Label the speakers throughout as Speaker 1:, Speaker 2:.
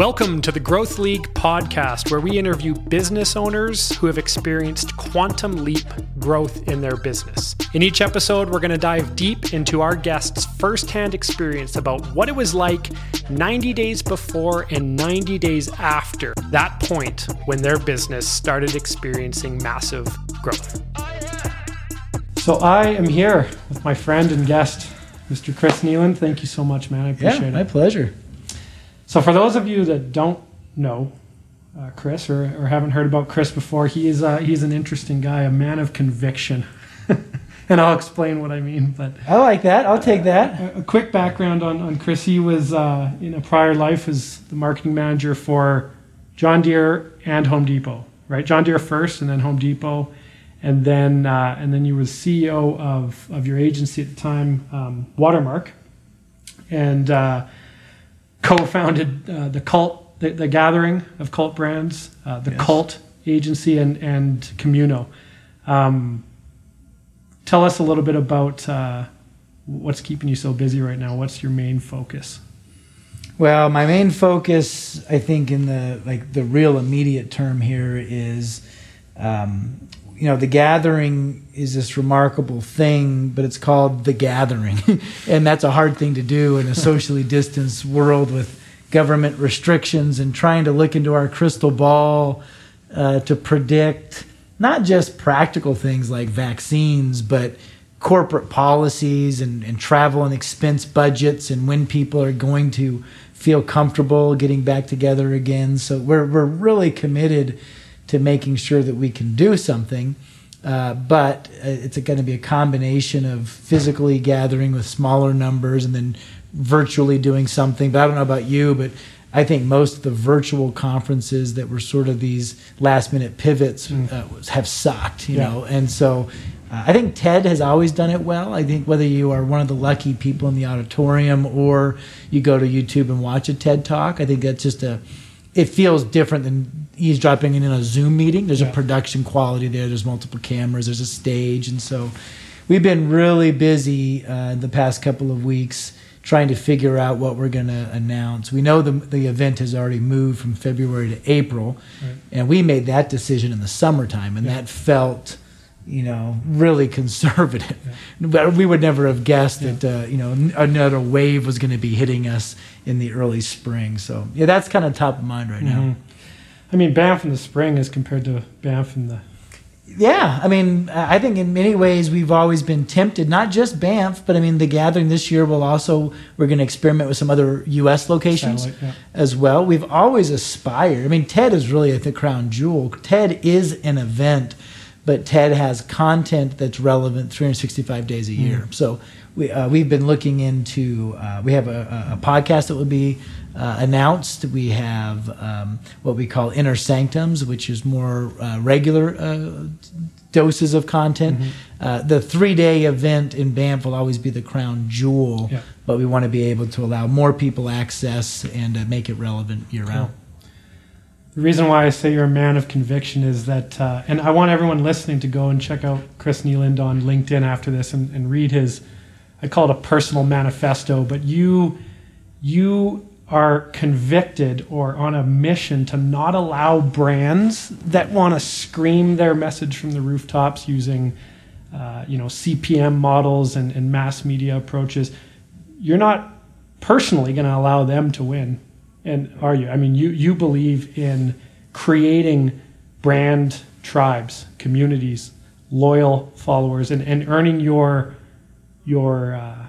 Speaker 1: Welcome to the Growth League podcast, where we interview business owners who have experienced quantum leap growth in their business. In each episode, we're going to dive deep into our guests' firsthand experience about what it was like 90 days before and 90 days after that point when their business started experiencing massive growth. So, I am here with my friend and guest, Mr. Chris Kneeland. Thank you so much, man. I appreciate
Speaker 2: yeah,
Speaker 1: it.
Speaker 2: my pleasure.
Speaker 1: So, for those of you that don't know uh, Chris or, or haven't heard about Chris before, he is uh, he's an interesting guy, a man of conviction, and I'll explain what I mean. But
Speaker 2: I like that. I'll take that.
Speaker 1: a, a quick background on, on Chris: he was uh, in a prior life as the marketing manager for John Deere and Home Depot. Right, John Deere first, and then Home Depot, and then uh, and then you were CEO of of your agency at the time, um, Watermark, and uh, co-founded uh, the cult, the, the, gathering of cult brands, uh, the yes. cult agency, and and Communo. Um, tell us a little bit about uh, what's keeping you so busy right now. What's your main focus?
Speaker 2: Well, my main focus, I think, in the like the real immediate term here is um, you know, the gathering is this remarkable thing, but it's called the gathering. and that's a hard thing to do in a socially distanced world with government restrictions and trying to look into our crystal ball uh, to predict not just practical things like vaccines, but corporate policies and, and travel and expense budgets and when people are going to feel comfortable getting back together again. So we're, we're really committed to making sure that we can do something. Uh, but uh, it's going to be a combination of physically gathering with smaller numbers and then virtually doing something. But I don't know about you, but I think most of the virtual conferences that were sort of these last minute pivots mm. uh, have sucked, you yeah. know. And so uh, I think TED has always done it well. I think whether you are one of the lucky people in the auditorium or you go to YouTube and watch a TED talk, I think that's just a it feels different than eavesdropping in a Zoom meeting. There's yeah. a production quality there. There's multiple cameras. There's a stage, and so we've been really busy uh, the past couple of weeks trying to figure out what we're going to announce. We know the the event has already moved from February to April, right. and we made that decision in the summertime, and yeah. that felt you know, really conservative. Yeah. But we would never have guessed yeah. that, uh, you know, another wave was going to be hitting us in the early spring. So, yeah, that's kind of top of mind right mm-hmm. now.
Speaker 1: I mean, Banff in the spring as compared to Banff in the.
Speaker 2: Yeah, I mean, I think in many ways we've always been tempted, not just Banff, but I mean, the gathering this year will also, we're going to experiment with some other U.S. locations yeah. as well. We've always aspired. I mean, TED is really the crown jewel. TED is an event but TED has content that's relevant 365 days a year. Mm. So we, uh, we've been looking into, uh, we have a, a, podcast that will be uh, announced. We have um, what we call Inner Sanctums, which is more uh, regular uh, doses of content. Mm-hmm. Uh, the three day event in Banff will always be the crown jewel, yeah. but we want to be able to allow more people access and make it relevant year round. Cool
Speaker 1: the reason why I say you're a man of conviction is that, uh, and I want everyone listening to go and check out Chris Kneeland on LinkedIn after this and, and read his, I call it a personal manifesto, but you, you are convicted or on a mission to not allow brands that want to scream their message from the rooftops using, uh, you know, CPM models and, and mass media approaches. You're not personally going to allow them to win and are you? I mean, you you believe in creating brand tribes, communities, loyal followers, and, and earning your your uh,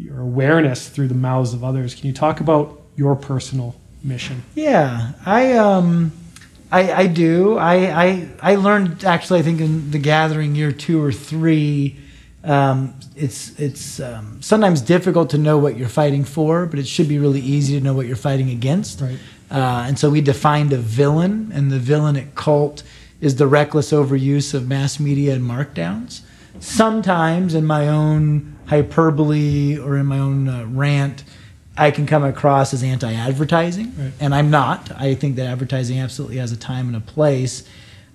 Speaker 1: your awareness through the mouths of others. Can you talk about your personal mission?
Speaker 2: Yeah, I um. I, I do. I, I I learned actually I think in the gathering year two or three um, it's it's um, sometimes difficult to know what you're fighting for, but it should be really easy to know what you're fighting against.
Speaker 1: Right.
Speaker 2: Uh, and so we defined a villain, and the villain at Cult is the reckless overuse of mass media and markdowns. Sometimes, in my own hyperbole or in my own uh, rant, I can come across as anti-advertising, right. and I'm not. I think that advertising absolutely has a time and a place.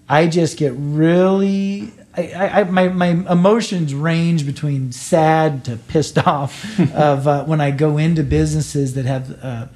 Speaker 2: I just get really I, I, my, my emotions range between sad to pissed off of uh, when I go into businesses that have uh,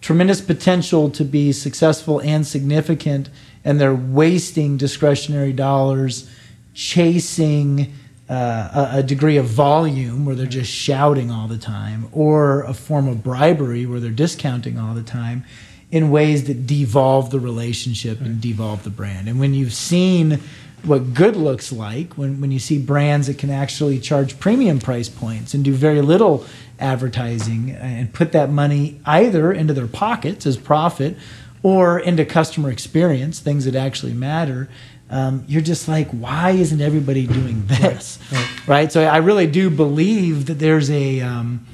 Speaker 2: tremendous potential to be successful and significant, and they're wasting discretionary dollars chasing uh, a, a, degree of volume where they're just shouting all the time, or a form of bribery where they're discounting all the time in ways that devolve the relationship and devolve the brand. And when you've seen what good looks like, when, when you see brands that can actually charge premium price points and do very little advertising and put that money either into their pockets as profit or into customer experience, things that actually matter um, you're just like, why isn't everybody doing this? Right. right. right? So I really do believe that there's a um,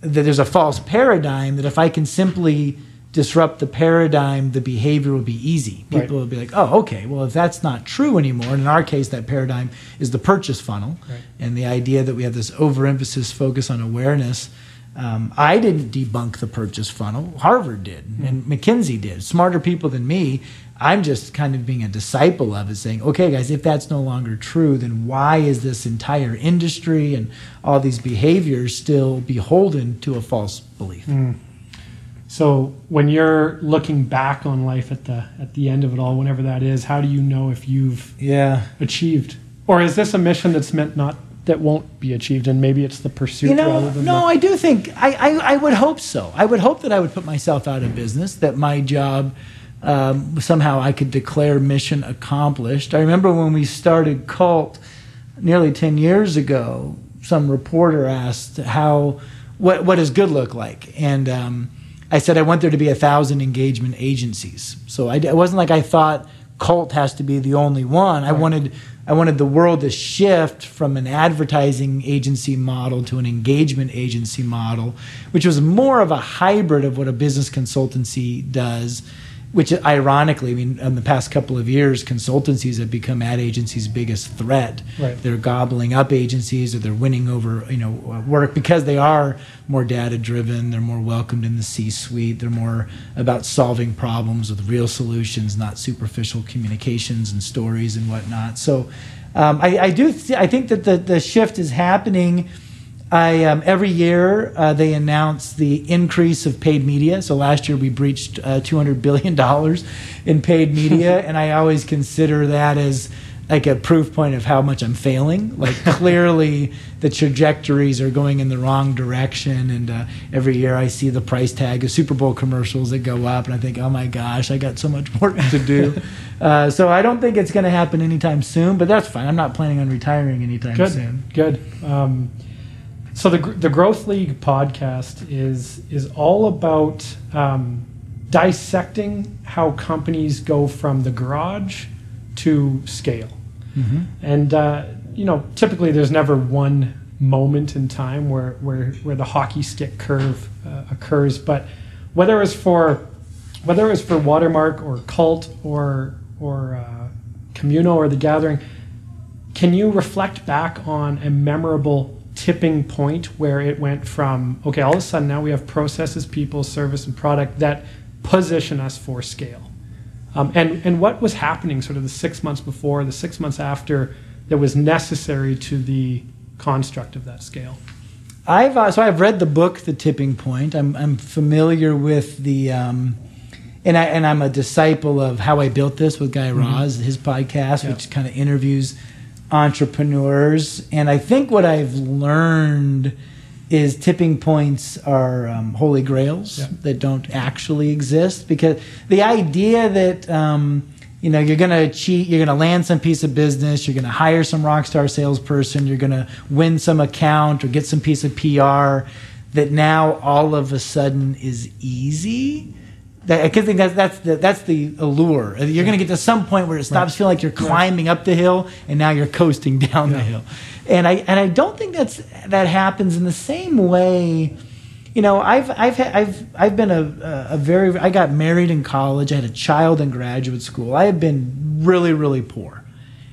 Speaker 2: that there's a false paradigm that if I can simply disrupt the paradigm, the behavior will be easy. People right. will be like, oh, okay, well, if that's not true anymore, and in our case, that paradigm is the purchase funnel, right. and the idea that we have this overemphasis focus on awareness. Um, I didn't debunk the purchase funnel. Harvard did, mm-hmm. and McKinsey did. Smarter people than me I'm just kind of being a disciple of it, saying, okay, guys, if that's no longer true, then why is this entire industry and all these behaviors still beholden to a false belief? Mm.
Speaker 1: So when you're looking back on life at the at the end of it all, whenever that is, how do you know if you've
Speaker 2: yeah
Speaker 1: achieved, or is this a mission that's meant not that won't be achieved, and maybe it's the pursuit
Speaker 2: you know,
Speaker 1: rather than
Speaker 2: no.
Speaker 1: The-
Speaker 2: I do think I, I I would hope so. I would hope that I would put myself out of business. That my job um, somehow I could declare mission accomplished. I remember when we started Cult nearly 10 years ago, some reporter asked how what, what does good look like? And um, I said I want there to be a thousand engagement agencies. So I, it wasn't like I thought Cult has to be the only one. I wanted I wanted the world to shift from an advertising agency model to an engagement agency model, which was more of a hybrid of what a business consultancy does which ironically, I mean, in the past couple of years, consultancies have become ad agencies' biggest threat.
Speaker 1: Right.
Speaker 2: They're gobbling up agencies, or they're winning over, you know, work because they are more data driven. They're more welcomed in the C-suite. They're more about solving problems with real solutions, not superficial communications and stories and whatnot. So, um, I, I, do. Th- I think that the the shift is happening I um, every year uh, they announce the increase of paid media. So last year we breached uh, 200 billion dollars in paid media, and I always consider that as like a proof point of how much I'm failing. Like clearly the trajectories are going in the wrong direction, and uh, every year I see the price tag of Super Bowl commercials that go up, and I think, oh my gosh, I got so much work to do. uh, so I don't think it's going to happen anytime soon, but that's fine. I'm not planning on retiring anytime
Speaker 1: Good.
Speaker 2: soon.
Speaker 1: Good. Um, so the the Growth League podcast is is all about um, dissecting how companies go from the garage to scale, mm-hmm. and uh, you know typically there's never one moment in time where where where the hockey stick curve uh, occurs, but whether it's for whether it's for Watermark or Cult or or uh, Communo or the Gathering, can you reflect back on a memorable tipping point where it went from okay all of a sudden now we have processes people service and product that position us for scale um, and and what was happening sort of the six months before the six months after that was necessary to the construct of that scale
Speaker 2: I've uh, so I've read the book The Tipping Point. I'm I'm familiar with the um, and I and I'm a disciple of How I Built This with Guy mm-hmm. Raz, his podcast, which kind of interviews entrepreneurs. And I think what I've learned is tipping points are um, holy grails yeah. that don't actually exist because the idea that um, you know you're going to cheat you're going to land some piece of business you're going to hire some rock star salesperson you're going to win some account or get some piece of pr that now all of a sudden is easy I think that's that's the that's the allure. You're going to get to some point where it stops right. feeling like you're climbing right. up the hill, and now you're coasting down yeah. the hill. And I and I don't think that's that happens in the same way. You know, I've I've I've I've been a a very I got married in college. I had a child in graduate school. I have been really really poor,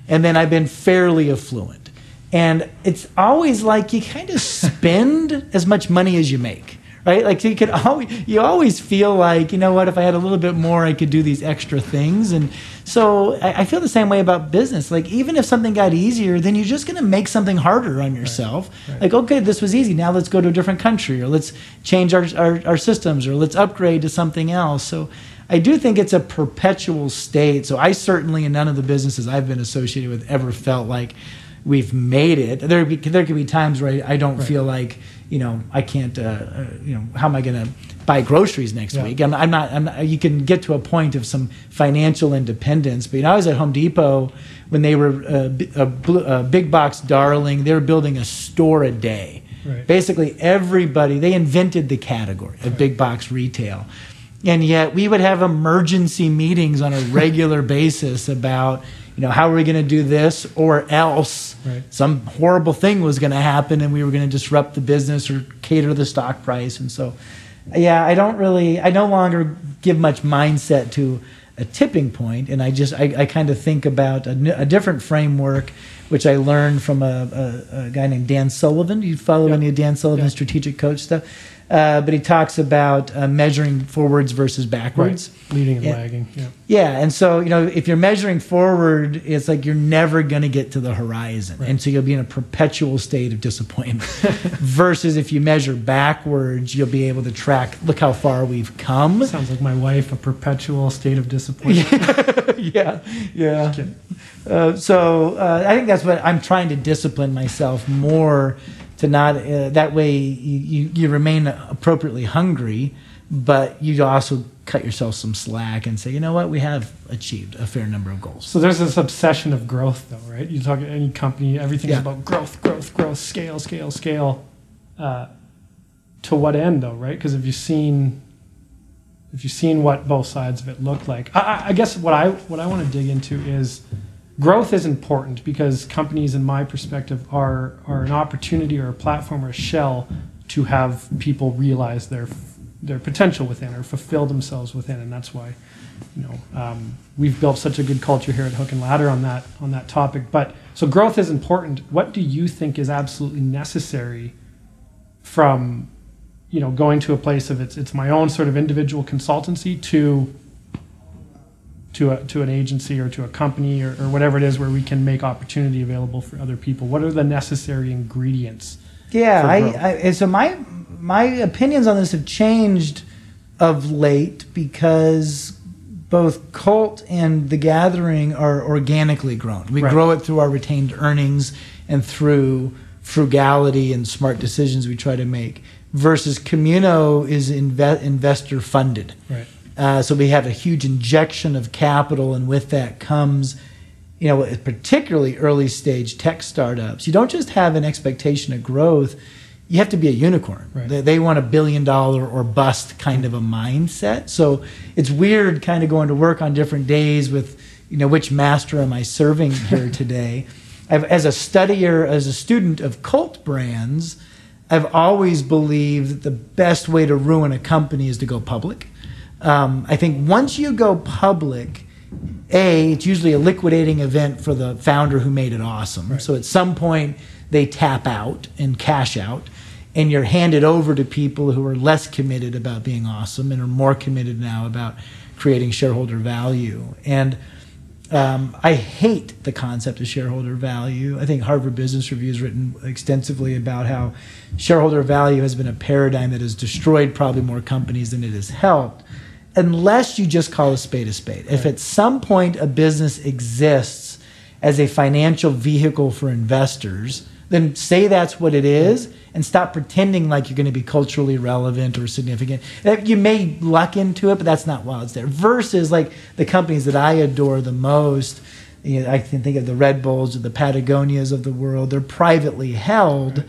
Speaker 2: and then I've been fairly affluent. And it's always like you kind of spend as much money as you make right? Like so you could always you always feel like you know what if I had a little bit more I could do these extra things and so I, I feel the same way about business. Like even if something got easier, then you're just going to make something harder on yourself.
Speaker 1: Right, right.
Speaker 2: Like okay, this was easy. Now let's go to a different country or let's change our, our our systems or let's upgrade to something else. So. I do think it's a perpetual state. So I certainly, in none of the businesses I've been associated with, ever felt like we've made it. There be, there could be times where I don't
Speaker 1: Right.
Speaker 2: feel like you know I can't. Uh, uh, you know, how am I going to buy groceries next
Speaker 1: Yeah.
Speaker 2: week? I'm, I'm, not, I'm not. You can get to a point of some financial independence. But you know, I was at Home Depot when they were uh, a, bl- a big box darling. They were building a store a day.
Speaker 1: Right.
Speaker 2: Basically, everybody they invented the category of big box retail. And yet, we would have emergency meetings on a regular basis about, you know, how are we going to do this or else
Speaker 1: Right.
Speaker 2: some horrible thing was going to happen and we were going to disrupt the business or cater the stock price. And so, yeah, I don't really, I no longer give much mindset to a tipping point, and I just, I, I kind of think about a different framework, which I learned from a, a, a guy named Dan Sullivan. You follow
Speaker 1: Yeah.
Speaker 2: any of Dan Sullivan's
Speaker 1: Yeah.
Speaker 2: strategic coach stuff? Uh, but he talks about uh, measuring forwards versus backwards.
Speaker 1: Right. Leading and
Speaker 2: Yeah.
Speaker 1: lagging. Yeah.
Speaker 2: Yeah, and so you know, if you're measuring forward, it's like you're never going to get to the horizon,
Speaker 1: Right.
Speaker 2: and so you'll be in a perpetual state of disappointment. Versus if you measure backwards, you'll be able to track. Look how far we've come.
Speaker 1: Sounds like my wife, a perpetual state of disappointment.
Speaker 2: yeah, yeah. Uh, so uh, I think that's what I'm trying to discipline myself more to not. Uh, that way, you, you you remain appropriately hungry, but you also cut yourself some slack and say, you know what, we have achieved a fair number of goals.
Speaker 1: So there's this obsession of growth, though, right? You talk at any company, everything's
Speaker 2: Yeah.
Speaker 1: about growth, growth, growth, scale, scale, scale. Uh, to what end, though, right? Because if you've seen, if you've seen what both sides of it look like, I, I- I guess what I what I want to dig into is growth is important because companies, in my perspective, are are an opportunity or a platform or a shell to have people realize their their potential within or fulfill themselves within, and that's why you know um, we've built such a good culture here at Hook and Ladder on that on that topic. But so growth is important. What do you think is absolutely necessary from you know going to a place of it's it's my own sort of individual consultancy to to a, to an agency or to a company or, or whatever it is where we can make opportunity available for other people. What are the necessary ingredients?
Speaker 2: Yeah, I. I so my my opinions on this have changed of late because both Cult and The Gathering are organically grown. We
Speaker 1: Right.
Speaker 2: grow it through our retained earnings and through frugality and smart decisions we try to make. Versus Communo is inve- investor funded.
Speaker 1: Right.
Speaker 2: Uh, so we have a huge injection of capital, and with that comes, you know, particularly early stage tech startups. You don't just have an expectation of growth; you have to be a unicorn.
Speaker 1: Right.
Speaker 2: They, they want a billion dollar or bust kind of a mindset. So it's weird, kind of going to work on different days with, you know, which master am I serving here today? I've, as a studier, as a student of cult brands, I've always believed that the best way to ruin a company is to go public. Um, I think once you go public, A, it's usually a liquidating event for the founder who made it awesome.
Speaker 1: Right.
Speaker 2: So at some point, they tap out and cash out, and you're handed over to people who are less committed about being awesome and are more committed now about creating shareholder value. And um, I hate the concept of shareholder value. I think Harvard Business Review has written extensively about how shareholder value has been a paradigm that has destroyed probably more companies than it has helped, unless you just call a spade a spade. If at some point a business exists as a financial vehicle for investors, then say that's what it is and stop pretending like you're going to be culturally relevant or significant. You may luck into it, but that's not why it's there. Versus like the companies that I adore the most, you know, I can think of the Red Bulls or the Patagonias of the world. They're privately held,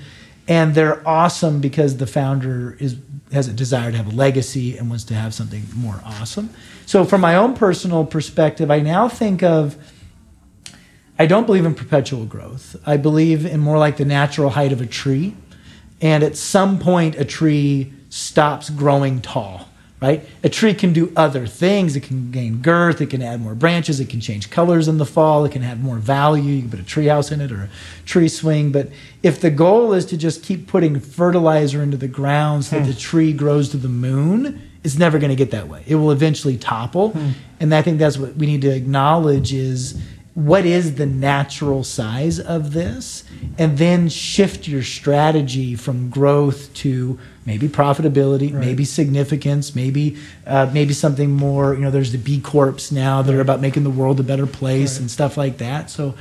Speaker 2: and they're awesome because the founder is has a desire to have a legacy and wants to have something more awesome. So, from my own personal perspective, I now think of I don't believe in perpetual growth. I believe in more like the natural height of a tree. And at some point, a tree stops growing tall right? A tree can do other things. It can gain girth. It can add more branches. It can change colors in the fall. It can have more value. You can put a tree house in it or a tree swing. But if the goal is to just keep putting fertilizer into the ground so that the hmm. tree grows to the moon, it's never going to get that way. It will eventually topple. Hmm. And I think that's what we need to acknowledge is what is the natural size of this and then shift your strategy from growth to maybe profitability
Speaker 1: Right.
Speaker 2: maybe significance maybe uh, maybe something more you know there's the b corps now that are about making the world a better place
Speaker 1: Right.
Speaker 2: and stuff like that so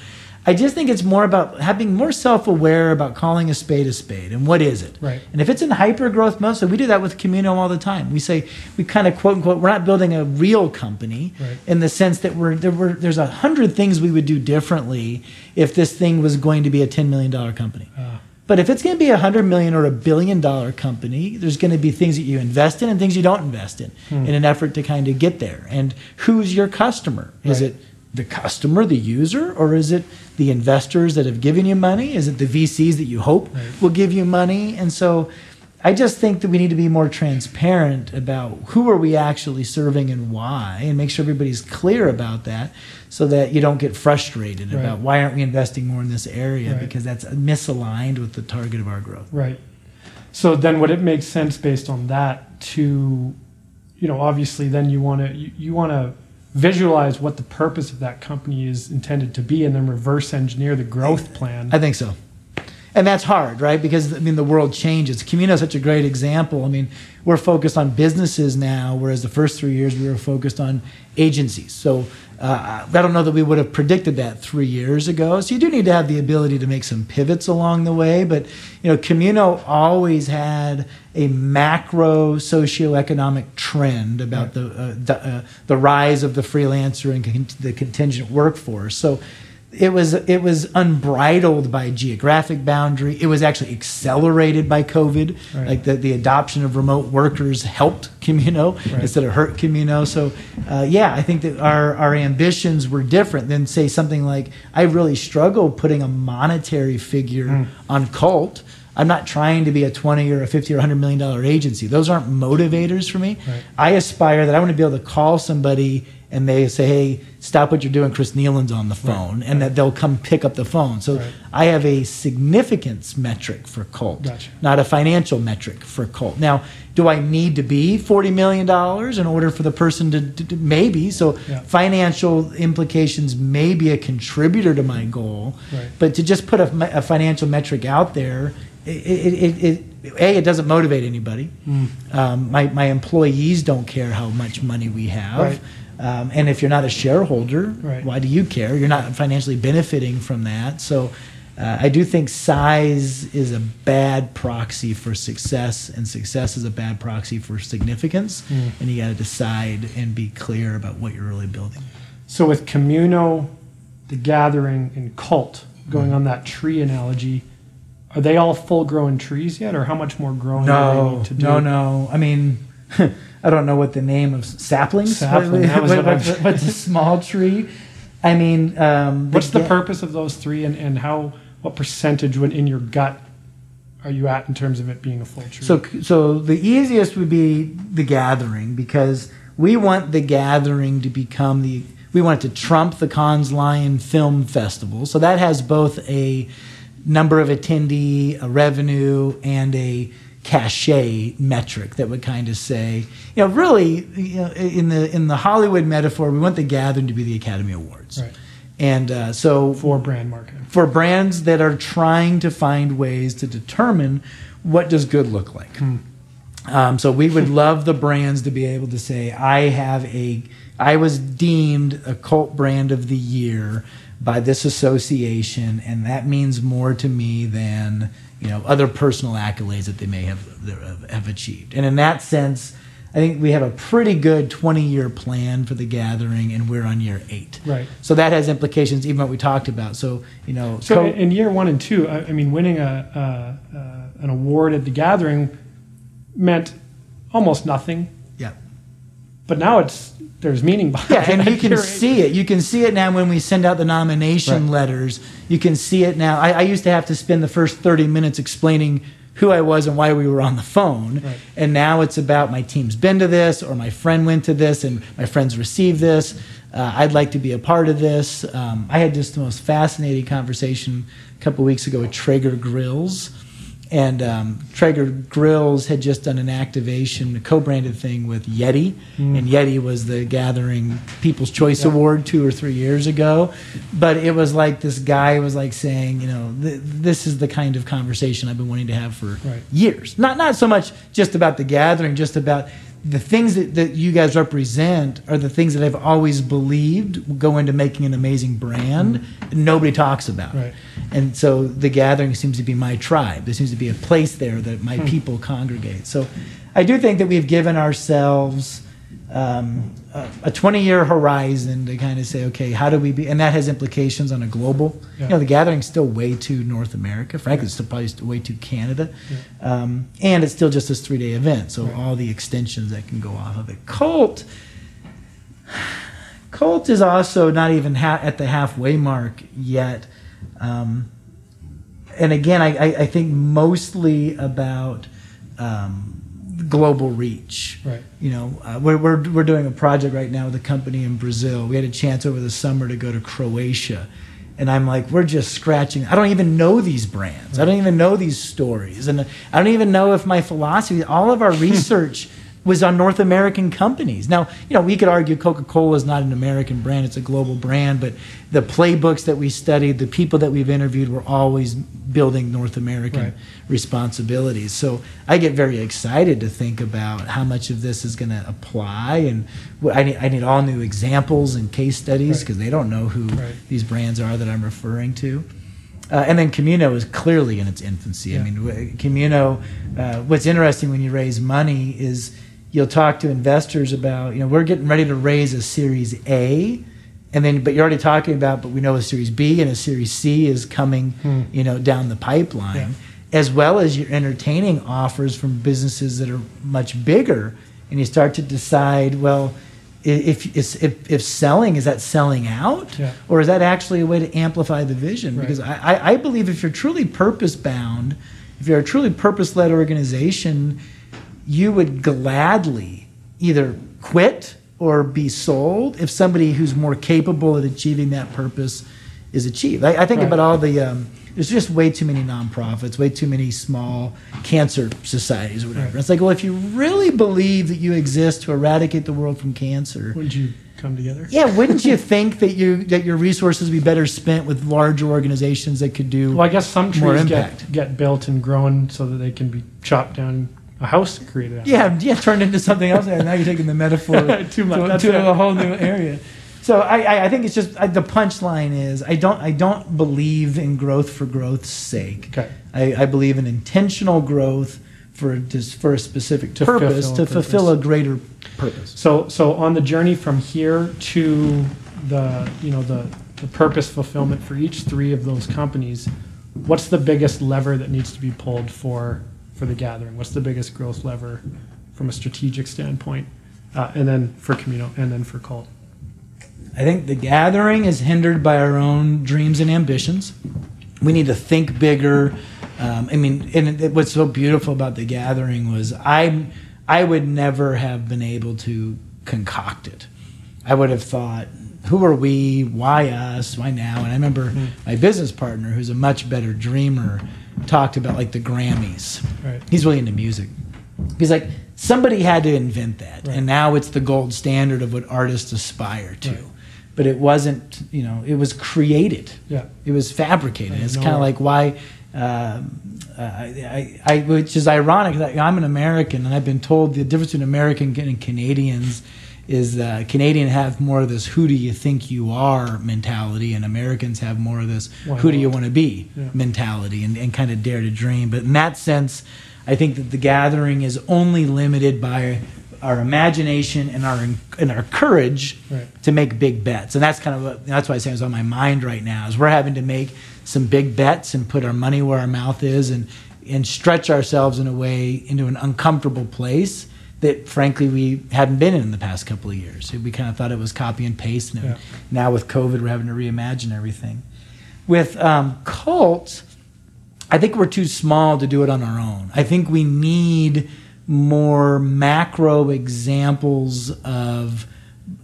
Speaker 2: i just think it's more about having more self-aware about calling a spade a spade and what is it
Speaker 1: Right.
Speaker 2: and if it's in hyper growth mode, so we do that with Communo all the time. We say we kind of quote unquote we're not building a real company
Speaker 1: Right.
Speaker 2: in the sense that we're there were there's a hundred things we would do differently if this thing was going to be a ten million dollar company.
Speaker 1: Ah.
Speaker 2: But if it's going to be a hundred million or a billion dollar company, there's going to be things that you invest in and things you don't invest in
Speaker 1: Hmm.
Speaker 2: in an effort to kind of get there. And who's your customer? Is
Speaker 1: Right.
Speaker 2: it the customer, the user, or is it the investors that have given you money? Is it the VCs that you hope
Speaker 1: Right.
Speaker 2: will give you money? And so I just think that we need to be more transparent about who are we actually serving and why and make sure everybody's clear about that so that you don't get frustrated
Speaker 1: Right.
Speaker 2: about why aren't we investing more in this area
Speaker 1: Right.
Speaker 2: because that's misaligned with the target of our growth.
Speaker 1: Right. So then would it make sense based on that to, you know, obviously then you want to you, you want to visualize what the purpose of that company is intended to be and then reverse engineer the growth plan.
Speaker 2: I think so. And that's hard, right? Because I mean, the world changes. Communo is such a great example. I mean, we're focused on businesses now, whereas the first three years we were focused on agencies. So uh, I don't know that we would have predicted that three years ago. So you do need to have the ability to make some pivots along the way. But you know, Communo always had a macro socioeconomic trend about the uh, the, uh, the rise of the freelancer and con- the contingent workforce. So it was it was unbridled by geographic boundary. It was actually accelerated by COVID.
Speaker 1: Right.
Speaker 2: Like the, the adoption of remote workers helped Communo
Speaker 1: Right.
Speaker 2: instead of hurt Communo. So uh, yeah, I think that our our ambitions were different than say something like I really struggle putting a monetary figure
Speaker 1: Mm.
Speaker 2: on Cult. I'm not trying to be a 20 or a 50 or 100 million dollar agency. Those aren't motivators for me.
Speaker 1: Right.
Speaker 2: I aspire that I want to be able to call somebody and they say, "Hey, stop what you're doing." Chris Kneeland's on the phone, and that they'll come pick up the phone. So
Speaker 1: Right.
Speaker 2: I have a significance metric for Cult,
Speaker 1: Gotcha.
Speaker 2: not a financial metric for Cult. Now, do I need to be forty million dollars in order for the person to, to, to- maybe? So
Speaker 1: Yeah.
Speaker 2: financial implications may be a contributor to my goal,
Speaker 1: Right.
Speaker 2: but to just put a, a financial metric out there. It, it, it, it, a, it doesn't motivate anybody.
Speaker 1: Mm.
Speaker 2: Um, my, my employees don't care how much money we have.
Speaker 1: Right.
Speaker 2: Um, and if you're not a shareholder,
Speaker 1: Right.
Speaker 2: why do you care? You're not financially benefiting from that. So uh, I do think size is a bad proxy for success, and success is a bad proxy for significance.
Speaker 1: Mm.
Speaker 2: And you got to decide and be clear about what you're really building.
Speaker 1: So with Communo, the Gathering, and Cult, going
Speaker 2: Mm-hmm.
Speaker 1: on that tree analogy, are they all full grown trees yet, or how much more growing do they
Speaker 2: No,
Speaker 1: need to do?
Speaker 2: no, no. I mean, I don't know what the name of saplings.
Speaker 1: Sapling, that was
Speaker 2: What-
Speaker 1: what I
Speaker 2: what's, a small tree? I mean, um,
Speaker 1: What's the purpose of those three, and, and how what percentage when in your gut are you at in terms of it being a full tree?
Speaker 2: So, so the easiest would be the gathering because we want the gathering to become the we want it to trump the Cannes Lion Film Festival. So that has both a number of attendee, a revenue, and a cachet metric that would kind of say, you know, really, you know, in the in the Hollywood metaphor, we want the gathering to be the Academy Awards.
Speaker 1: right
Speaker 2: And uh, so
Speaker 1: for brand marketing.
Speaker 2: for brands that are trying to find ways to determine what does good look like. Um, so we would love the brands to be able to say, I have a, I was deemed a cult brand of the year by this association, and that means more to me than you know other personal accolades that they may have have achieved. And in that sense, I think we have a pretty good 20 year plan for the gathering, and we're on year eight.
Speaker 1: Right.
Speaker 2: So that has implications, even what we talked about. So you know,
Speaker 1: So
Speaker 2: co-
Speaker 1: in year one and two, I, I mean, winning a, a, a an award at the Gathering meant almost nothing,
Speaker 2: yeah,
Speaker 1: but now it's there's meaning behind
Speaker 2: yeah, and you can see it. You can see it now when we send out the nomination
Speaker 1: Right.
Speaker 2: letters. You can see it now. I, I used to have to spend the first thirty minutes explaining who I was and why we were on the phone.
Speaker 1: Right.
Speaker 2: And now it's about my team's been to this, or my friend went to this, and my friends received this. Uh, I'd like to be a part of this. Um, I had just the most fascinating conversation a couple weeks ago with Traeger Grills. And um, Traeger Grills had just done an activation, a co-branded thing with Yeti, and Yeti was the Gathering People's Choice
Speaker 1: Yeah.
Speaker 2: Award two or three years ago. But it was like this guy was like saying, you know, th- this is the kind of conversation I've been wanting to have for
Speaker 1: Right.
Speaker 2: years. Not not so much just about the gathering, just about the things that, that you guys represent are the things that I've always believed go into making an amazing brand. and Nobody talks about.
Speaker 1: Right.
Speaker 2: And so the gathering seems to be my tribe. There seems to be a place there that
Speaker 1: Hmm.
Speaker 2: my people congregate. So I do think that we've given ourselves um, a 20 year horizon to kind of say, okay, how do we be? And that has implications on a global.
Speaker 1: Yeah.
Speaker 2: You know, the gathering's still way too North America. Frankly, it's still probably still way too Canada. Um, and it's still just this three day event. So
Speaker 1: Right.
Speaker 2: all the extensions that can go off of it. Cult. Cult is also not even ha- at the halfway mark yet. Um, and again, I, I, I think mostly about um, global reach.
Speaker 1: Right.
Speaker 2: You know, uh, we're, we're, we're doing a project right now with a company in Brazil. We had a chance over the summer to go to Croatia. And I'm like, we're just scratching. I don't even know these brands. I don't even know these stories. And I don't even know if my philosophy, all of our research was on North American companies. Now, you know, we could argue Coca Cola is not an American brand, it's a global brand, but the playbooks that we studied, the people that we've interviewed were always building North American
Speaker 1: Right.
Speaker 2: responsibilities. So I get very excited to think about how much of this is going to apply. And I need, I need all new examples and case studies
Speaker 1: Right.
Speaker 2: because they don't know who
Speaker 1: Right.
Speaker 2: these brands are that I'm referring to. Uh, and then Communo is clearly in its infancy. I mean, Communo, uh, what's interesting when you raise money is you'll talk to investors about, you know, we're getting ready to raise a Series A. And then, but you're already talking about, but we know a Series B and a Series C is coming,
Speaker 1: Hmm.
Speaker 2: you know, down the pipeline,
Speaker 1: Yeah.
Speaker 2: as well as you're entertaining offers from businesses that are much bigger. And you start to decide, well, if, if, if, if selling, is that selling out?
Speaker 1: Yeah.
Speaker 2: Or is that actually a way to amplify the vision?
Speaker 1: Right.
Speaker 2: Because I, I, I believe if you're truly purpose bound, if you're a truly purpose led organization, you would gladly either quit or be sold if somebody who's more capable at achieving that purpose is achieved. I, I think
Speaker 1: Right.
Speaker 2: about all the, um, there's just way too many nonprofits, way too many small cancer societies or whatever.
Speaker 1: Right.
Speaker 2: It's like, well, if you really believe that you exist to eradicate the world from cancer,
Speaker 1: Wouldn't you come together?
Speaker 2: yeah, wouldn't you think that you that your resources would be better spent with larger organizations that could do?
Speaker 1: Well, I guess some
Speaker 2: More
Speaker 1: trees
Speaker 2: impact.
Speaker 1: get, get built and grown so that they can be chopped down, a house created out
Speaker 2: yeah, yeah, turned into something else. And now you're taking the metaphor
Speaker 1: Too much,
Speaker 2: to, to a whole new area. So I, I, I think it's just I, the punchline is I don't I don't believe in growth for growth's sake.
Speaker 1: Okay.
Speaker 2: I, I believe in intentional growth for a, just for a specific
Speaker 1: To
Speaker 2: purpose
Speaker 1: fulfill
Speaker 2: to fulfill a greater purpose.
Speaker 1: So, so on the journey from here to the, you know, the, the purpose fulfillment for each three of those companies, what's the biggest lever that needs to be pulled for for the gathering? What's the biggest growth lever from a strategic standpoint? Uh, and then for Communo, and then for Cult.
Speaker 2: I think the gathering is hindered by our own dreams and ambitions. We need to think bigger. Um, I mean, and it, what's so beautiful about the gathering was I, I would never have been able to concoct it. I would have thought, who are we? Why us? Why now? And I remember my business partner, who's a much better dreamer, talked about like the Grammys.
Speaker 1: Right.
Speaker 2: He's really into music. He's like, somebody had to invent that,
Speaker 1: Right.
Speaker 2: and now it's the gold standard of what artists aspire to.
Speaker 1: Right.
Speaker 2: But it wasn't, you know, it was created.
Speaker 1: Yeah.
Speaker 2: It was fabricated. It's kind of like why, um, uh, I, I, I, which is ironic. That I'm an American, and I've been told the difference between American and Canadians is uh, Canadian have more of this "Who do you think you are?" mentality, and Americans have more of this
Speaker 1: Why
Speaker 2: "Who do you want to be?"
Speaker 1: Yeah.
Speaker 2: mentality, and, and kind of dare to dream. But in that sense, I think that the gathering is only limited by our imagination and our and our courage
Speaker 1: Right.
Speaker 2: to make big bets. And that's kind of what, that's why I say it's on my mind right now is we're having to make some big bets and put our money where our mouth is and and stretch ourselves in a way into an uncomfortable place that frankly we hadn't been in the past couple of years. We kind of thought it was copy and paste, and
Speaker 1: Yeah.
Speaker 2: now with COVID, we're having to reimagine everything. With um, cult, I think we're too small to do it on our own. I think we need more macro examples of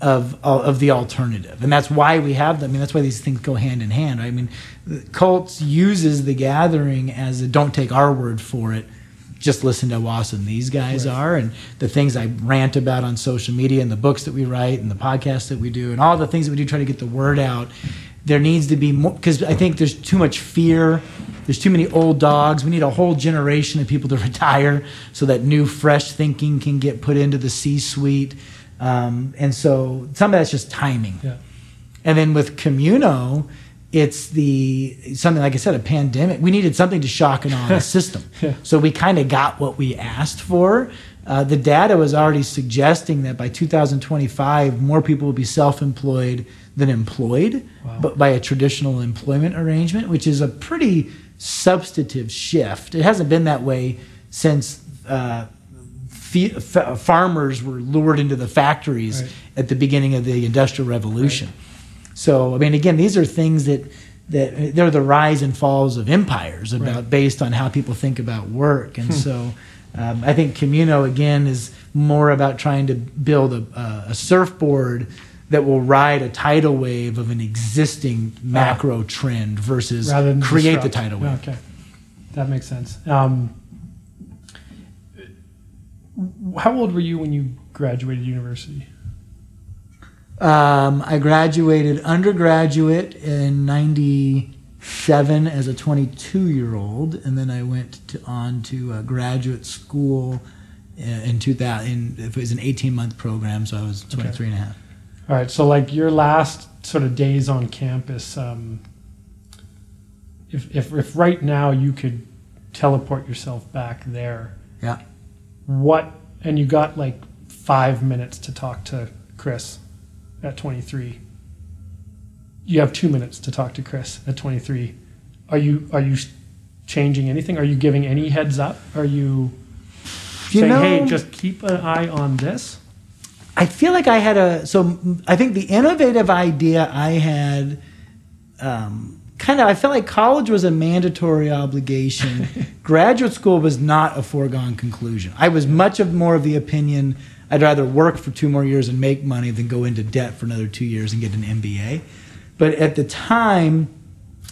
Speaker 2: of of the alternative, and that's why we have them. I mean, that's why these things go hand in hand. I mean, cults uses the gathering as a don't take our word for it. Just listen to how awesome these guys right. are, and the things I rant about on social media, and the books that we write, and the podcasts that we do, and all the things that we do try to get the word out. There needs to be more because I think there's too much fear there's too many old dogs. We need a whole generation of people to retire so that new, fresh thinking can get put into the C suite. Um, and so some of that's just timing.
Speaker 1: Yeah.
Speaker 2: And then with Communo, it's the something like I said, a pandemic. We needed something to shock and awe the system.
Speaker 1: yeah.
Speaker 2: So we kind of got what we asked for. Uh, the data was already suggesting that by 2025, more people will be self-employed than employed, wow. but by a traditional employment arrangement, which is a pretty substantive shift. It hasn't been that way since uh, f- farmers were lured into the factories right. at the beginning of the Industrial Revolution. Right. So, I mean, again, these are things that that they're the rise and falls of empires about right. based on how people think about work, and hmm. so. Um, I think Communo again is more about trying to build a, a surfboard that will ride a tidal wave of an existing macro uh, trend versus create disrupt. the tidal wave.
Speaker 1: Okay, that makes sense. Um, how old were you when you graduated university?
Speaker 2: Um, I graduated undergraduate in '97 as a 22 year old, and then I went to, on to graduate school uh, in 2000. In, it was an 18 month program, so I was 23 okay. and a half.
Speaker 1: All right. So, like your last sort of days on campus, um, if, if, if right now you could teleport yourself back there,
Speaker 2: yeah.
Speaker 1: What and you got like five minutes to talk to Chris at 23. You have two minutes to talk to Chris at 23. Are you are you changing anything? Are you giving any heads up? Are you, you saying, know, "Hey, just keep an eye on this"?
Speaker 2: I feel like I had a so I think the innovative idea I had um, kind of I felt like college was a mandatory obligation. Graduate school was not a foregone conclusion. I was much of more of the opinion I'd rather work for two more years and make money than go into debt for another two years and get an MBA. But at the time,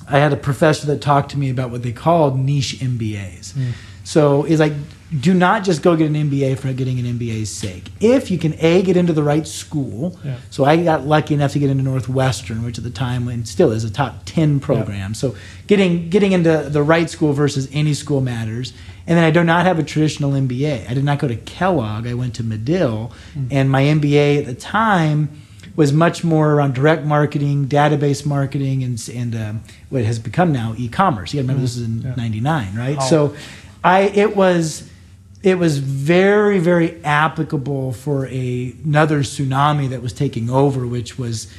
Speaker 2: I had a professor that talked to me about what they called niche MBAs. Mm. So it's like do not just go get an MBA for getting an MBA's sake. If you can a get into the right school,
Speaker 1: yeah.
Speaker 2: so I got lucky enough to get into Northwestern, which at the time and still is a top ten program. Yeah. So getting getting into the right school versus any school matters. And then I do not have a traditional MBA. I did not go to Kellogg. I went to Medill, mm-hmm. and my MBA at the time was much more around direct marketing, database marketing, and and um, what has become now e-commerce. You got to remember mm-hmm. this is in '99, yeah. right? Oh. So I it was it was very very applicable for a, another tsunami that was taking over which was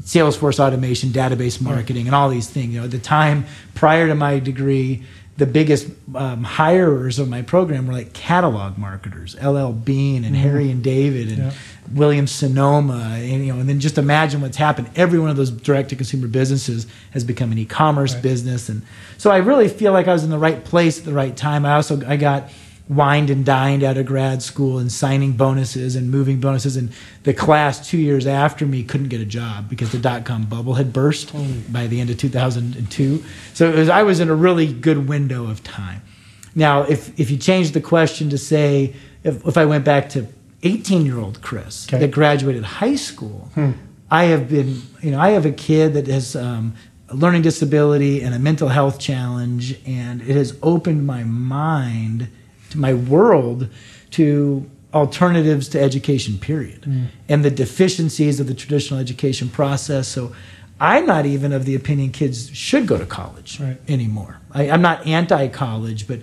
Speaker 2: salesforce automation database marketing and all these things you know at the time prior to my degree the biggest um, hirers of my program were like catalog marketers, LL Bean and mm-hmm. Harry and David and yeah. William Sonoma, and you know, and then just imagine what's happened. Every one of those direct to consumer businesses has become an e-commerce right. business, and so I really feel like I was in the right place at the right time. I also I got wined and dined out of grad school and signing bonuses and moving bonuses. And the class two years after me couldn't get a job because the dot com bubble had burst by the end of 2002. So was, I was in a really good window of time. Now, if, if you change the question to say, if, if I went back to 18 year old Chris okay. that graduated high school, hmm. I have been, you know, I have a kid that has um, a learning disability and a mental health challenge, and it has opened my mind to my world to alternatives to education period mm. and the deficiencies of the traditional education process so i'm not even of the opinion kids should go to college
Speaker 1: right.
Speaker 2: anymore I, am not anti-college but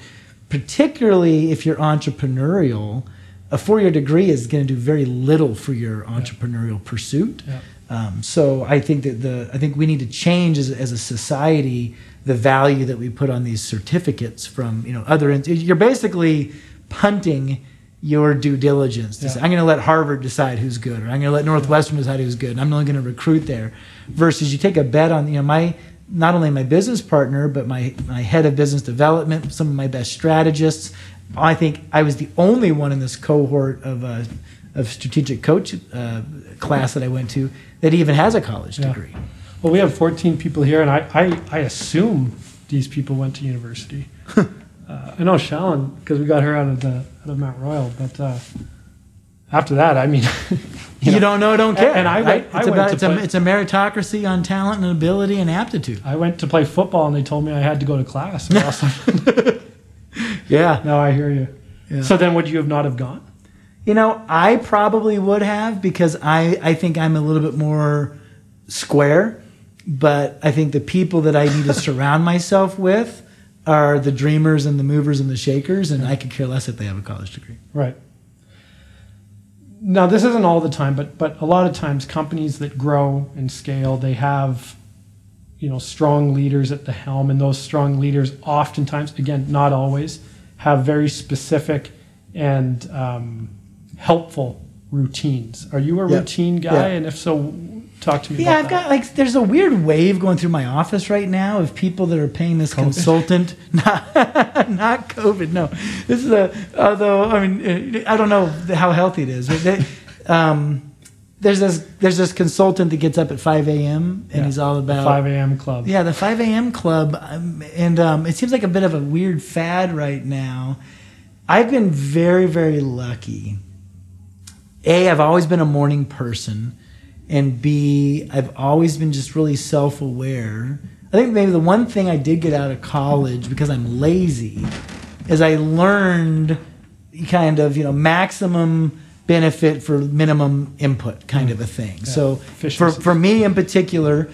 Speaker 2: particularly if you're entrepreneurial a four-year degree is going to do very little for your entrepreneurial yeah. pursuit
Speaker 1: yeah.
Speaker 2: um, so i think that the i think we need to change as, as a society the value that we put on these certificates from you know other you're basically punting your due diligence to yeah. say i'm going to let harvard decide who's good or i'm going to let northwestern decide who's good and i'm only going to recruit there versus you take a bet on you know my not only my business partner, but my, my head of business development, some of my best strategists. I think I was the only one in this cohort of, uh, of strategic coach uh, class that I went to that even has a college
Speaker 1: Yeah. Well, we have 14 people here, and I, I, I assume these people went to university. uh, I know Shallon because we got her out of the out of Mount Royal, but uh, after that, I mean,
Speaker 2: You,
Speaker 1: know,
Speaker 2: don't know, don't care.
Speaker 1: and I went-
Speaker 2: right?
Speaker 1: I
Speaker 2: it's,
Speaker 1: went
Speaker 2: about,
Speaker 1: to
Speaker 2: it's, a, it's a meritocracy on talent and ability and aptitude.
Speaker 1: I went to play football, and they told me I had to go to class. I-
Speaker 2: Yeah.
Speaker 1: now I hear you.
Speaker 2: Yeah.
Speaker 1: So then, would you have not have gone?
Speaker 2: You know, I probably would have because I, I think I'm a little bit more square, but I think the people that I need to surround myself with are the dreamers and the movers and the shakers, and I could care less if they have a college degree.
Speaker 1: Right. Now, this isn't all the time, but but a lot of times, companies that grow and scale, they have, you know, strong leaders at the helm, and those strong leaders, oftentimes, again, not always, have very specific and um, helpful routines. Are you a routine guy? And if so, talk to me.
Speaker 2: Yeah, I've
Speaker 1: that.
Speaker 2: got like there's a weird wave going through my office right now of people that are paying this
Speaker 1: COVID?
Speaker 2: consultant not not COVID. No, this is a although I mean uh, I don't know how healthy it is. But they, um, there's this there's this consultant that gets up at 5 a.m. and
Speaker 1: Yeah,
Speaker 2: he's all
Speaker 1: The
Speaker 2: about
Speaker 1: 5 a.m. club.
Speaker 2: yeah the 5 a.m. club, um, and um, it seems like a bit of a weird fad right now. I've been very very lucky. A, I've always been a morning person, and B, I've always been just really self aware. I think maybe the one thing I did get out of college because I'm lazy is I learned kind of, you know, maximum benefit for minimum input kind of a thing. So for,
Speaker 1: Efficiency.
Speaker 2: for me in particular,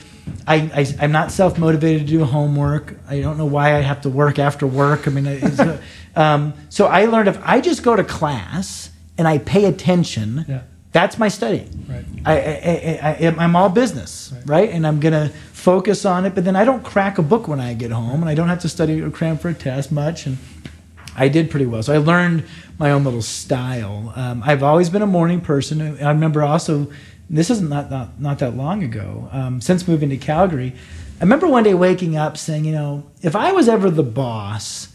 Speaker 2: I, I, I'm not self motivated to do homework. I don't know why I have to work after work. I mean, it's, um, so I learned if I just go to class and I pay attention,
Speaker 1: Yeah.
Speaker 2: That's my study.
Speaker 1: Right.
Speaker 2: I, I, I, I, I'm all business,
Speaker 1: Right.
Speaker 2: right. And I'm going to focus on it, but then I don't crack a book when I get home and I don't have to study or cram for a test much. And I did pretty well. So I learned my own little style. Um, I've always been a morning person. I remember also, this is not, not, not that long ago, um, since moving to Calgary, I remember one day waking up saying, you know, if I was ever the boss,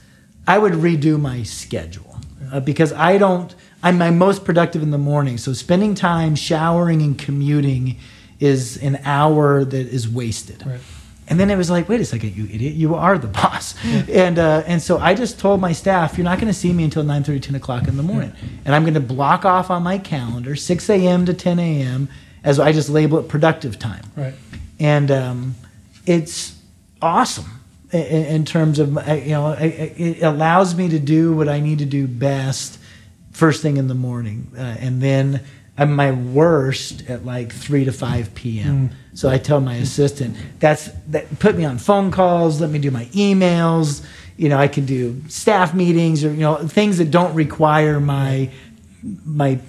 Speaker 2: I would redo my schedule uh, because I don't, I'm my most productive in the morning. So spending time showering and commuting is an hour that is wasted.
Speaker 1: Right.
Speaker 2: And then it was like, wait a second, you idiot, you are the boss. And uh, and so I just told my staff, you're not going to see me until 9 30, 10 o'clock in the morning. And I'm going to block off on my calendar 6 a.m. to 10 a.m. as I just label it productive time.
Speaker 1: Right.
Speaker 2: And um, it's awesome in, in terms of, uh, you know, it allows me to do what I need to do best first thing in the morning. Uh, and then I'm my worst at like 3 to 5 p.m. So I tell my assistant, that's that put me on phone calls, let me do my emails. You know, I can do staff meetings or you know things that don't require my my t-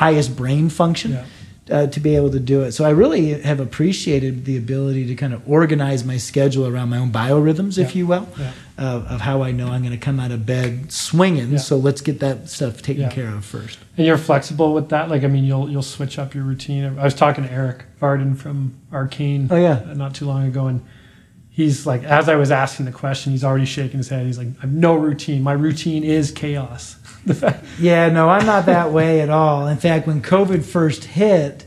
Speaker 2: highest brain function
Speaker 1: Yeah.
Speaker 2: Uh, to be able to do it. So I really have appreciated the ability to kind of organize my schedule around my own biorhythms, if
Speaker 1: Yeah.
Speaker 2: you will,
Speaker 1: Yeah.
Speaker 2: of, of how I know I'm going to come out of bed swinging.
Speaker 1: Yeah.
Speaker 2: So let's get that stuff taken care of first.
Speaker 1: And you're flexible with that. Like, I mean, you'll you'll switch up your routine. I was talking to Eric Varden from Arcane.
Speaker 2: Oh, yeah.
Speaker 1: uh, not too long ago, and he's like, as I was asking the question, he's already shaking his head. He's like, I have no routine. My routine is chaos.
Speaker 2: Yeah, no, I'm not that way at all. In fact, when COVID first hit,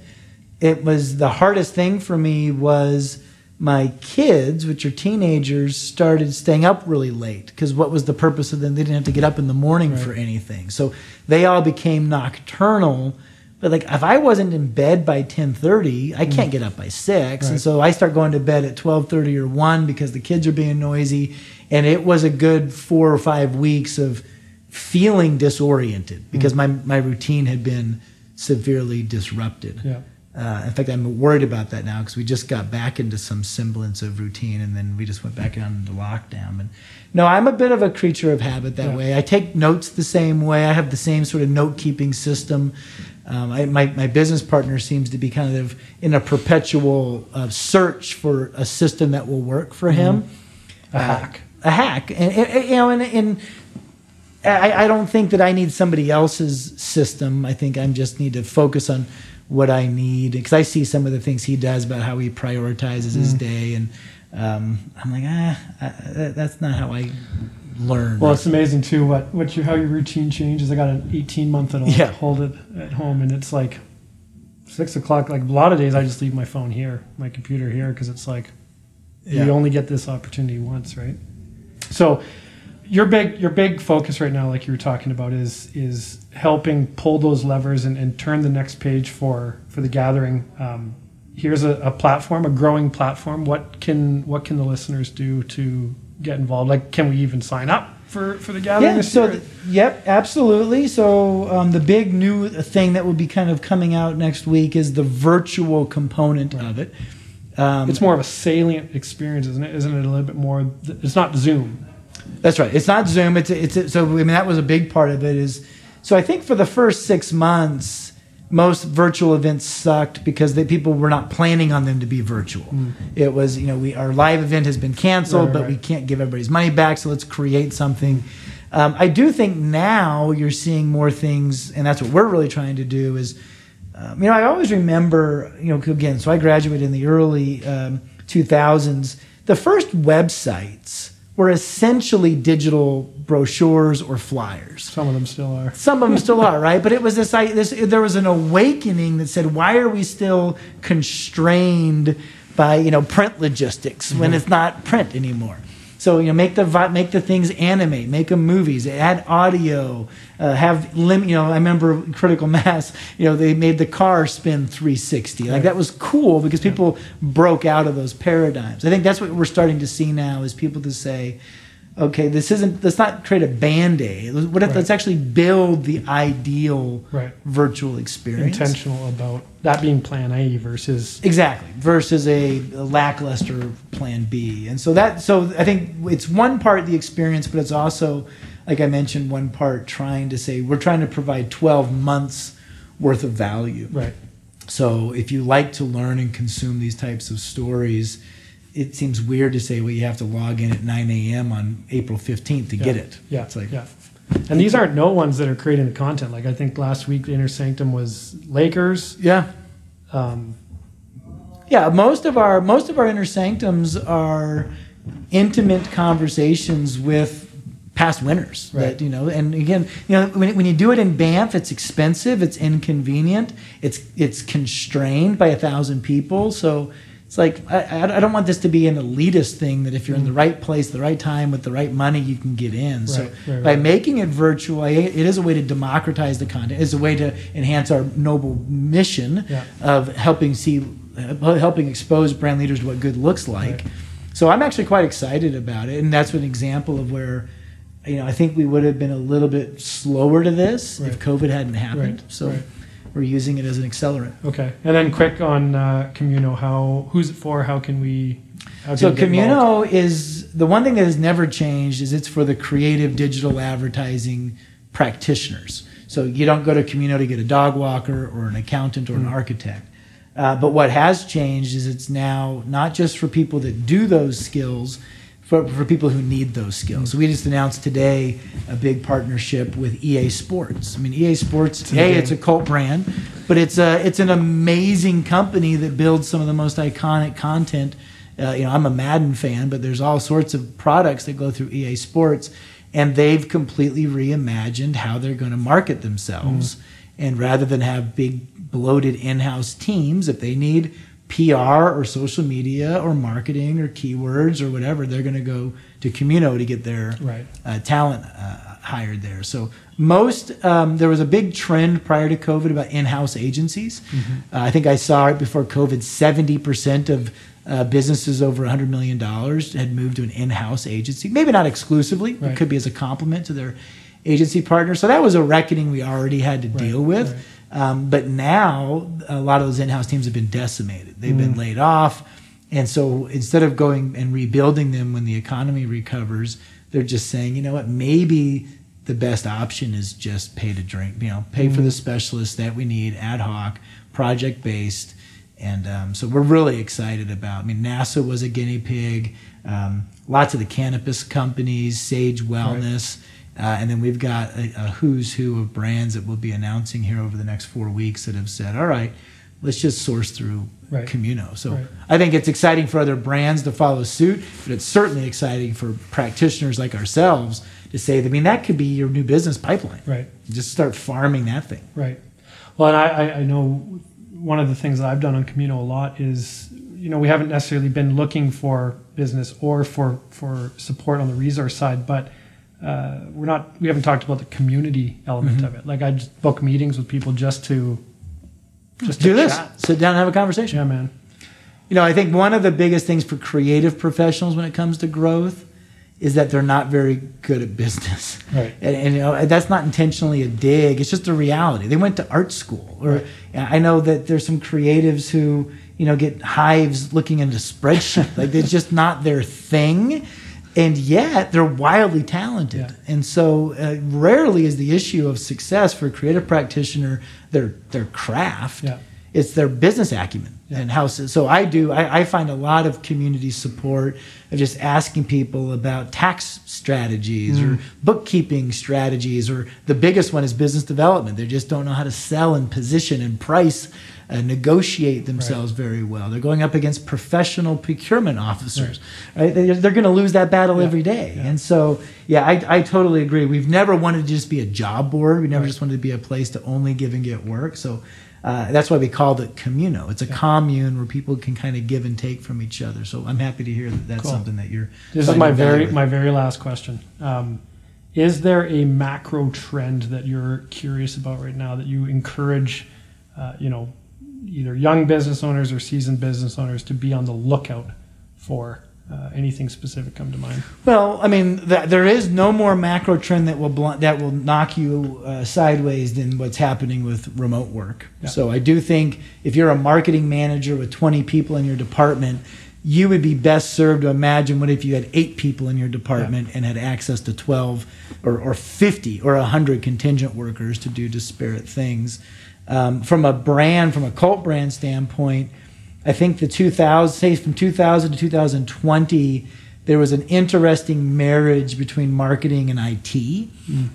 Speaker 2: it was the hardest thing for me was my kids, which are teenagers, started staying up really late because what was the purpose of them? They didn't have to get up in the morning
Speaker 1: Right.
Speaker 2: for anything. So they all became nocturnal. But like if I wasn't in bed by 10:30, I mm. can't get up by 6. And so I start going to bed at 12:30 or 1 because the kids are being noisy and it was a good 4 or 5 weeks of feeling disoriented mm. because my my routine had been severely disrupted.
Speaker 1: yeah.
Speaker 2: Uh, in fact, I'm worried about that now because we just got back into some semblance of routine, and then we just went back mm. on into lockdown. And no, I'm a bit of a creature of habit that
Speaker 1: Yeah.
Speaker 2: way. I take notes the same way. I have the same sort of note keeping system. Um, I, my my business partner seems to be kind of in a perpetual uh, search for a system that will work for him
Speaker 1: A hack.
Speaker 2: a hack and, and- you know and, and I, I don't think that i need somebody else's system i think i just need to focus on what i need because i see some of the things he does about how he prioritizes his day and um, I'm like, ah, I, that's not how I learn.
Speaker 1: Well, it's amazing too what what your how your routine changes. I got an 18 month old
Speaker 2: Yeah.
Speaker 1: hold it at home, and it's like six o'clock. Like a lot of days, I just leave my phone here, my computer here, because it's like
Speaker 2: Yeah.
Speaker 1: you only get this opportunity once, right? So your big your big focus right now, like you were talking about, is is helping pull those levers and, and turn the next page for for the gathering. Um, here's a, a platform, a growing platform. What can what can the listeners do to get involved? Like, can we even sign up for for the gathering?
Speaker 2: Yeah, so th- yep, absolutely. So um, the big new thing that will be kind of coming out next week is the virtual component of it. Um,
Speaker 1: it's more of a salient experience, isn't it? Isn't it a little bit more? It's not Zoom.
Speaker 2: That's right. It's not Zoom. It's it's a, so I mean that was a big part of it. Is so I think for the first six months, most virtual events sucked because they, people were not planning on them to be virtual. It was you know we our live event has been canceled,
Speaker 1: Right,
Speaker 2: but
Speaker 1: right.
Speaker 2: we can't give everybody's money back, so let's create something. Um, I do think now you're seeing more things, and that's what we're really trying to do. Is um, you know I always remember you know again. So I graduated in the early um, 2000s. The first websites were essentially digital brochures or flyers.
Speaker 1: Some of them still are.
Speaker 2: Some of them still are, right? But it was this, I- this. There was an awakening that said, "Why are we still constrained by you know print logistics when it's not print anymore?" So you know, make the make the things animate, make them movies, add audio, uh, have lim. You know, I remember Critical Mass. You know, they made the car spin 360. Like
Speaker 1: Right.
Speaker 2: that was cool because people broke out of those paradigms. I think that's what we're starting to see now is people to say, okay, this isn't. Let's not create a band aid. What if
Speaker 1: Right.
Speaker 2: let's actually build the ideal
Speaker 1: Right.
Speaker 2: virtual experience?
Speaker 1: Intentional about that being Plan A versus
Speaker 2: Exactly. Versus a, a lackluster plan B. And so that so I think it's one part the experience, but it's also, like I mentioned, one part trying to say we're trying to provide 12 months worth of value.
Speaker 1: right.
Speaker 2: So if you like to learn and consume these types of stories, it seems weird to say, well, you have to log in at 9 a.m. on April 15th to
Speaker 1: Yeah.
Speaker 2: get it.
Speaker 1: Yeah,
Speaker 2: It's like,
Speaker 1: yeah. And these aren't no ones that are creating the content. Like I think last week the Inner Sanctum was Lakers.
Speaker 2: yeah.
Speaker 1: Um,
Speaker 2: Yeah, most of our most of our inner sanctums are intimate conversations with past winners
Speaker 1: Right.
Speaker 2: that you know and again you know when, when you do it in banff it's expensive it's inconvenient it's it's constrained by a thousand people so it's like I, I don't want this to be an elitist thing that if you're in the right place the right time with the right money you can get in so
Speaker 1: Right, right,
Speaker 2: by
Speaker 1: right.
Speaker 2: making it virtual it is a way to democratize the content it's a way to enhance our noble mission
Speaker 1: Yeah.
Speaker 2: of helping see uh, helping expose brand leaders to what good looks like. So I'm actually quite excited about it, and that's an example of where you know I think we would have been a little bit slower to this if COVID hadn't happened. So. We're using it as an accelerant.
Speaker 1: okay. And then quick on uh, Communo. How who's it for? How can we? How
Speaker 2: So
Speaker 1: can we get involved?
Speaker 2: Communo is the one thing that has never changed is it's for the creative digital advertising practitioners. So you don't go to Communo to get a dog walker or an accountant or an architect. Uh, but what has changed is it's now not just for people that do those skills, for, for people who need those skills. So we just announced today a big partnership with EA Sports. I mean, EA Sports,
Speaker 1: the
Speaker 2: hey, it's a cult brand, but it's a it's an amazing company that builds some of the most iconic content. Uh, you know, I'm a Madden fan, but there's all sorts of products that go through EA Sports, and they've completely reimagined how they're going to market themselves. And rather than have big bloated in-house teams, if they need PR or social media or marketing or keywords or whatever, they're going to go to Communo to get their
Speaker 1: Right.
Speaker 2: uh, talent uh, hired there. So most um, there was a big trend prior to COVID about in-house agencies.
Speaker 1: Mm-hmm.
Speaker 2: Uh, I think I saw it before COVID. Seventy percent of uh, businesses over hundred million dollars had moved to an in-house agency. Maybe not exclusively.
Speaker 1: Right.
Speaker 2: It could be as a complement to their agency partner. So that was a reckoning we already had to
Speaker 1: Right,
Speaker 2: deal with.
Speaker 1: Right.
Speaker 2: Um, but now a lot of those in-house teams have been decimated. They've been
Speaker 1: Mm.
Speaker 2: laid off, and so instead of going and rebuilding them when the economy recovers, they're just saying, you know what, maybe the best option is just pay to drink. You know, pay for the specialists that we need, ad hoc, project based, and um, so we're really excited about. I mean, NASA was a guinea pig. Um, lots of the cannabis companies, Sage Wellness. Uh, and then we've got a, a who's who of brands that we'll be announcing here over the next four weeks that have said, all right, let's just source through
Speaker 1: Right.
Speaker 2: Communo. So
Speaker 1: Right.
Speaker 2: I think it's exciting for other brands to follow suit, but it's certainly exciting for practitioners like ourselves to say, I mean, that could be your new business pipeline.
Speaker 1: Right.
Speaker 2: Just start farming that thing.
Speaker 1: Right. Well, and I, I, know one of the things that I've done on Communo a lot is, you know, we haven't necessarily been looking for business or for, for support on the resource side, but uh, we're not, we haven't talked about the community element
Speaker 2: Mm-hmm.
Speaker 1: of it. Like I just book meetings with people just to, just
Speaker 2: Do
Speaker 1: to
Speaker 2: this.
Speaker 1: chat.
Speaker 2: Sit down and have a conversation.
Speaker 1: Yeah, man.
Speaker 2: You know, I think one of the biggest things for creative professionals when it comes to growth is that they're not very good at business.
Speaker 1: Right.
Speaker 2: And, and you know, that's not intentionally a dig. It's just a reality. They went to art school, or I know that there's some creatives who you know get hives looking into spreadsheet. like it's just not their thing, and yet they're wildly talented.
Speaker 1: Yeah.
Speaker 2: And so, uh, rarely is the issue of success for a creative practitioner their their craft.
Speaker 1: Yeah.
Speaker 2: It's their business acumen
Speaker 1: Yeah.
Speaker 2: and how. So I do. I, I find a lot of community support of just asking people about tax strategies or bookkeeping strategies, or the biggest one is business development. They just don't know how to sell and position and price. Uh, negotiate themselves very well. They're going up against professional procurement officers. Right? They, they're going to lose that battle every day.
Speaker 1: Yeah.
Speaker 2: And so, yeah, I, I totally agree. We've never wanted to just be a job board. We never just wanted to be a place to only give and get work. So uh, that's why we called it communo. It's a commune where people can kind of give and take from each other. So I'm happy to hear that that's
Speaker 1: Cool.
Speaker 2: something that you're.
Speaker 1: This is my very
Speaker 2: with.
Speaker 1: my very last question. Um, is there a macro trend that you're curious about right now that you encourage, uh, you know, either young business owners or seasoned business owners to be on the lookout for? Uh, anything specific come to mind?
Speaker 2: Well, I mean, th- there is no more macro trend that will blunt, that will knock you uh, sideways than what's happening with remote work.
Speaker 1: Yeah.
Speaker 2: So I do think if you're a marketing manager with 20 people in your department, you would be best served to imagine what if you had eight people in your department and had access to 12 or, or 50 or 100 contingent workers to do disparate things. Um, from a brand, from a cult brand standpoint, I think the 2000, say from 2000 to 2020, there was an interesting marriage between marketing and IT.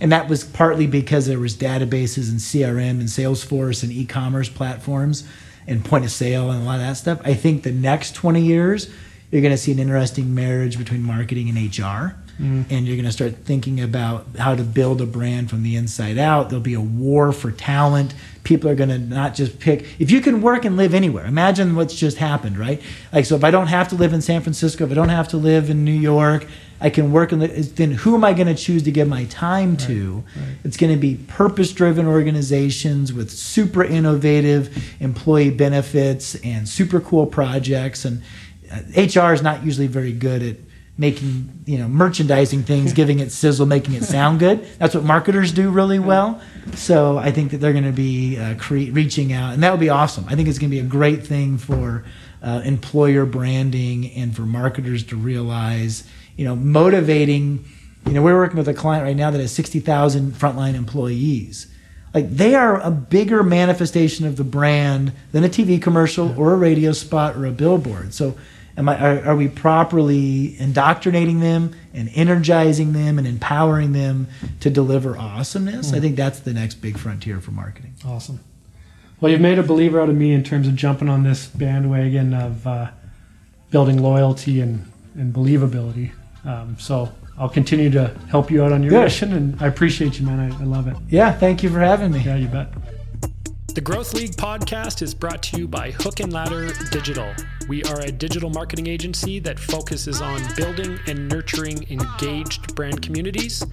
Speaker 2: And that was partly because there was databases and CRM and Salesforce and e-commerce platforms and point of sale and a lot of that stuff. I think the next 20 years, you're going to see an interesting marriage between marketing and HR. And you're going to start thinking about how to build a brand from the inside out. There'll be a war for talent. People are going to not just pick. If you can work and live anywhere, imagine what's just happened, right? Like, so if I don't have to live in San Francisco, if I don't have to live in New York, I can work in the, then who am I going to choose to give my time to?
Speaker 1: right.
Speaker 2: It's going to be purpose driven organizations with super innovative employee benefits and super cool projects. And uh, HR is not usually very good at making, you know, merchandising things, giving it sizzle, making it sound good. That's what marketers do really well. So I think that they're going to be uh, cre- reaching out, and that would be awesome. I think it's going to be a great thing for uh, employer branding and for marketers to realize, you know, motivating. You know, we're working with a client right now that has 60,000 frontline employees. Like they are a bigger manifestation of the brand than a TV commercial or a radio spot or a billboard. So, am I, are, are we properly indoctrinating them and energizing them and empowering them to deliver awesomeness? I think that's the next big frontier for marketing.
Speaker 1: Awesome. Well, you've made a believer out of me in terms of jumping on this bandwagon of uh, building loyalty and, and believability. Um, so I'll continue to help you out on your
Speaker 2: Good.
Speaker 1: mission, and I appreciate you, man. I, I love it.
Speaker 2: Yeah, thank you for having me.
Speaker 1: Yeah, you bet.
Speaker 3: The Growth League podcast is brought to you by Hook and Ladder Digital. We are a digital marketing agency that focuses on building and nurturing engaged brand communities,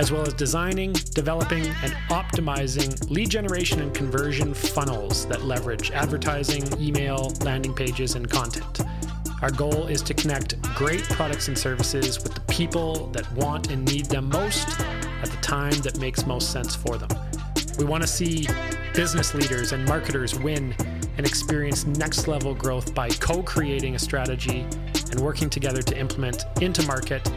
Speaker 3: as well as designing, developing, and optimizing lead generation and conversion funnels that leverage advertising, email, landing pages, and content. Our goal is to connect great products and services with the people that want and need them most at the time that makes most sense for them. We want to see business leaders and marketers win and experience next level growth by co creating a strategy and working together to implement into market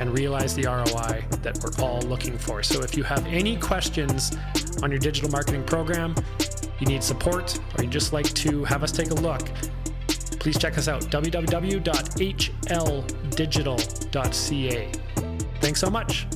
Speaker 3: and realize the ROI that we're all looking for. So, if you have any questions on your digital marketing program, you need support, or you just like to have us take a look, please check us out www.hldigital.ca. Thanks so much.